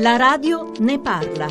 La radio ne parla.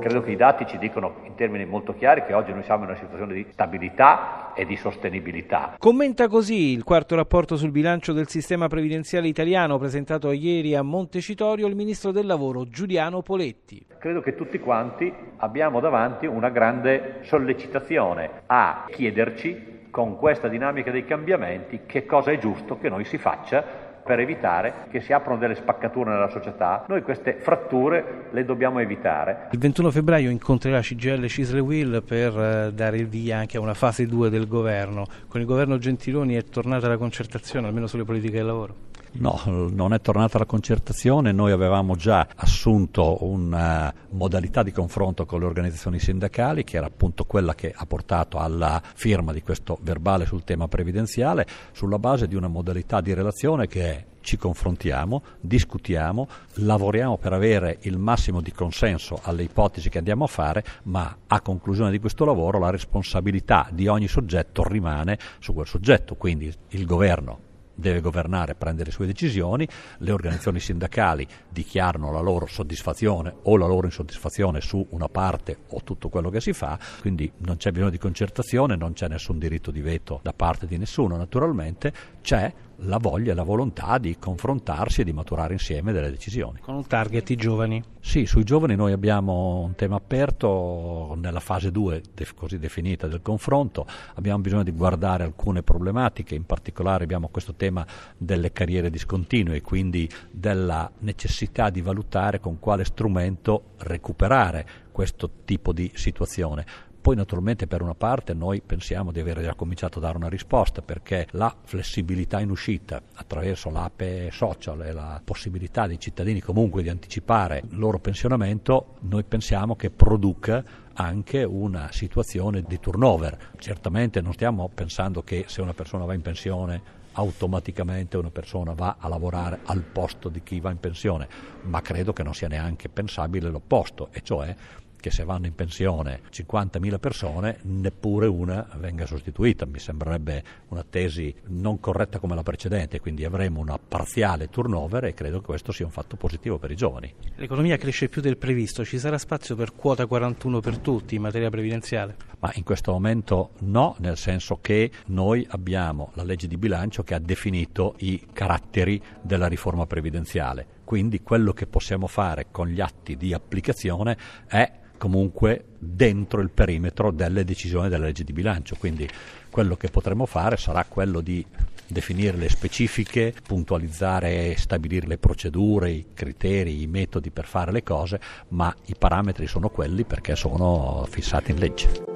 Credo che i dati ci dicono in termini molto chiari che oggi noi siamo in una situazione di stabilità e di sostenibilità. Commenta così il quarto rapporto sul bilancio del sistema previdenziale italiano presentato ieri a Montecitorio il ministro del lavoro Giuliano Poletti. Credo che tutti quanti abbiamo davanti una grande sollecitazione a chiederci con questa dinamica dei cambiamenti che cosa è giusto che noi si faccia per evitare che si aprano delle spaccature nella società. Noi queste fratture le dobbiamo evitare. Il 21 febbraio incontrerà CGL Cisle Will per eh, dare il via anche a una fase 2 del governo. Con il governo Gentiloni è tornata la concertazione, almeno sulle politiche del lavoro. No, non è tornata la concertazione, noi avevamo già assunto una modalità di confronto con le organizzazioni sindacali che era appunto quella che ha portato alla firma di questo verbale sul tema previdenziale sulla base di una modalità di relazione che è ci confrontiamo, discutiamo, lavoriamo per avere il massimo di consenso alle ipotesi che andiamo a fare, ma a conclusione di questo lavoro la responsabilità di ogni soggetto rimane su quel soggetto, quindi il governo deve governare prendere le sue decisioni, le organizzazioni sindacali dichiarano la loro soddisfazione o la loro insoddisfazione su una parte o tutto quello che si fa, quindi non c'è bisogno di concertazione, non c'è nessun diritto di veto da parte di nessuno naturalmente, c'è la voglia e la volontà di confrontarsi e di maturare insieme delle decisioni. Con un target i giovani? Sì, sui giovani noi abbiamo un tema aperto nella fase 2 così definita del confronto, abbiamo bisogno di guardare alcune problematiche, in particolare abbiamo questo tema delle carriere discontinue, quindi della necessità di valutare con quale strumento recuperare questo tipo di situazione. Poi naturalmente per una parte noi pensiamo di aver già cominciato a dare una risposta perché la flessibilità in uscita attraverso l'APE social e la possibilità dei cittadini comunque di anticipare il loro pensionamento, noi pensiamo che produca anche una situazione di turnover. Certamente non stiamo pensando che se una persona va in pensione automaticamente una persona va a lavorare al posto di chi va in pensione, ma credo che non sia neanche pensabile l'opposto, e cioè che se vanno in pensione 50.000 persone neppure una venga sostituita. Mi sembrerebbe una tesi non corretta come la precedente, quindi avremo una parziale turnover e credo che questo sia un fatto positivo per i giovani. L'economia cresce più del previsto, ci sarà spazio per quota 41 per tutti in materia previdenziale? Ma in questo momento no, nel senso che noi abbiamo la legge di bilancio che ha definito i caratteri della riforma previdenziale. Quindi quello che possiamo fare con gli atti di applicazione è comunque dentro il perimetro delle decisioni della legge di bilancio. Quindi quello che potremo fare sarà quello di definire le specifiche, puntualizzare e stabilire le procedure, i criteri, i metodi per fare le cose, ma i parametri sono quelli perché sono fissati in legge.